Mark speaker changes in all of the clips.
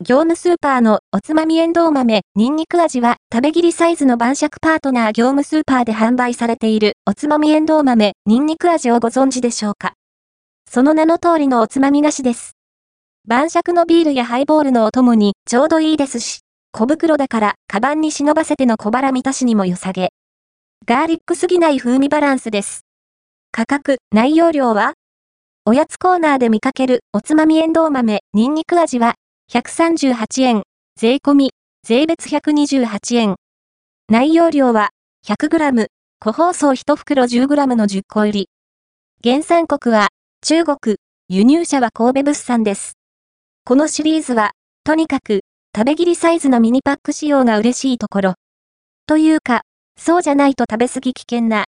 Speaker 1: 業務スーパーのおつまみエンドウ豆、ニンニク味は食べ切りサイズの晩酌パートナー業務スーパーで販売されているおつまみエンドウ豆、ニンニク味をご存知でしょうか？その名の通りのおつまみ菓子です。晩酌のビールやハイボールのお供にちょうどいいですし、小袋だからカバンに忍ばせての小腹満たしにも良さげ。ガーリックすぎない風味バランスです。価格、内容量は？おやつコーナーで見かけるおつまみエンドウ豆、ニンニク味は138円、税込み、税別128円。内容量は 100g、個包装1袋 10g の10個入り。原産国は中国、輸入者は神戸物産です。このシリーズは、とにかく、食べ切りサイズのミニパック仕様が嬉しいところ。というか、そうじゃないと食べ過ぎ危険な。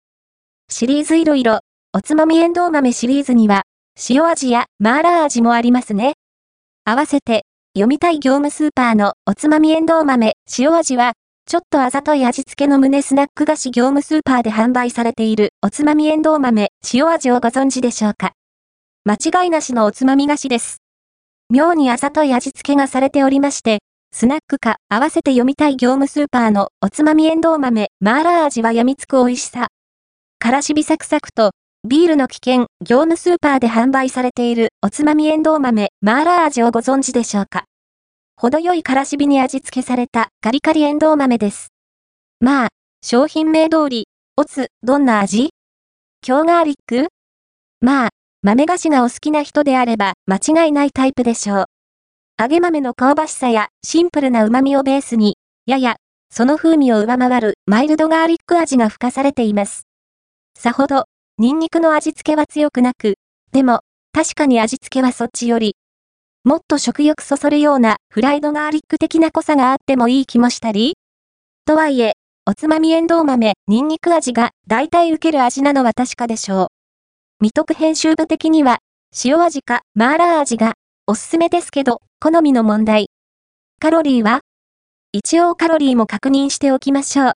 Speaker 1: シリーズいろいろ、おつまみエンドウ豆シリーズには、塩味やマーラー味もありますね。合わせて、読みたい業務スーパーのおつまみエンドウ豆、塩味は、ちょっとあざとい味付けの胸スナック菓子業務スーパーで販売されているおつまみエンドウ豆、塩味をご存知でしょうか？間違いなしのおつまみ菓子です。妙にあざとい味付けがされておりまして、スナックか合わせて読みたい業務スーパーのおつまみエンドウ豆、マーラー味は病みつく美味しさ。からしびサクサクと、ビールの危険、業務スーパーで販売されているおつまみエンドウ豆、マーラー味をご存知でしょうか？程よいからしびに味付けされたカリカリエンドウ豆です。まあ、商品名通り、おつ、どんな味？京ガーリック？まあ、豆菓子がお好きな人であれば間違いないタイプでしょう。揚げ豆の香ばしさやシンプルな旨味をベースに、やや、その風味を上回るマイルドガーリック味が付加されています。さほど、ニンニクの味付けは強くなく、でも、確かに味付けはそっちより、もっと食欲そそるようなフライドガーリック的な濃さがあってもいい気もしたりとはいえ、おつまみエンドウ豆、ニンニク味が大体受ける味なのは確かでしょう。未徳編集部的には、塩味かマーラー味がおすすめですけど、好みの問題。カロリーは？一応カロリーも確認しておきましょう。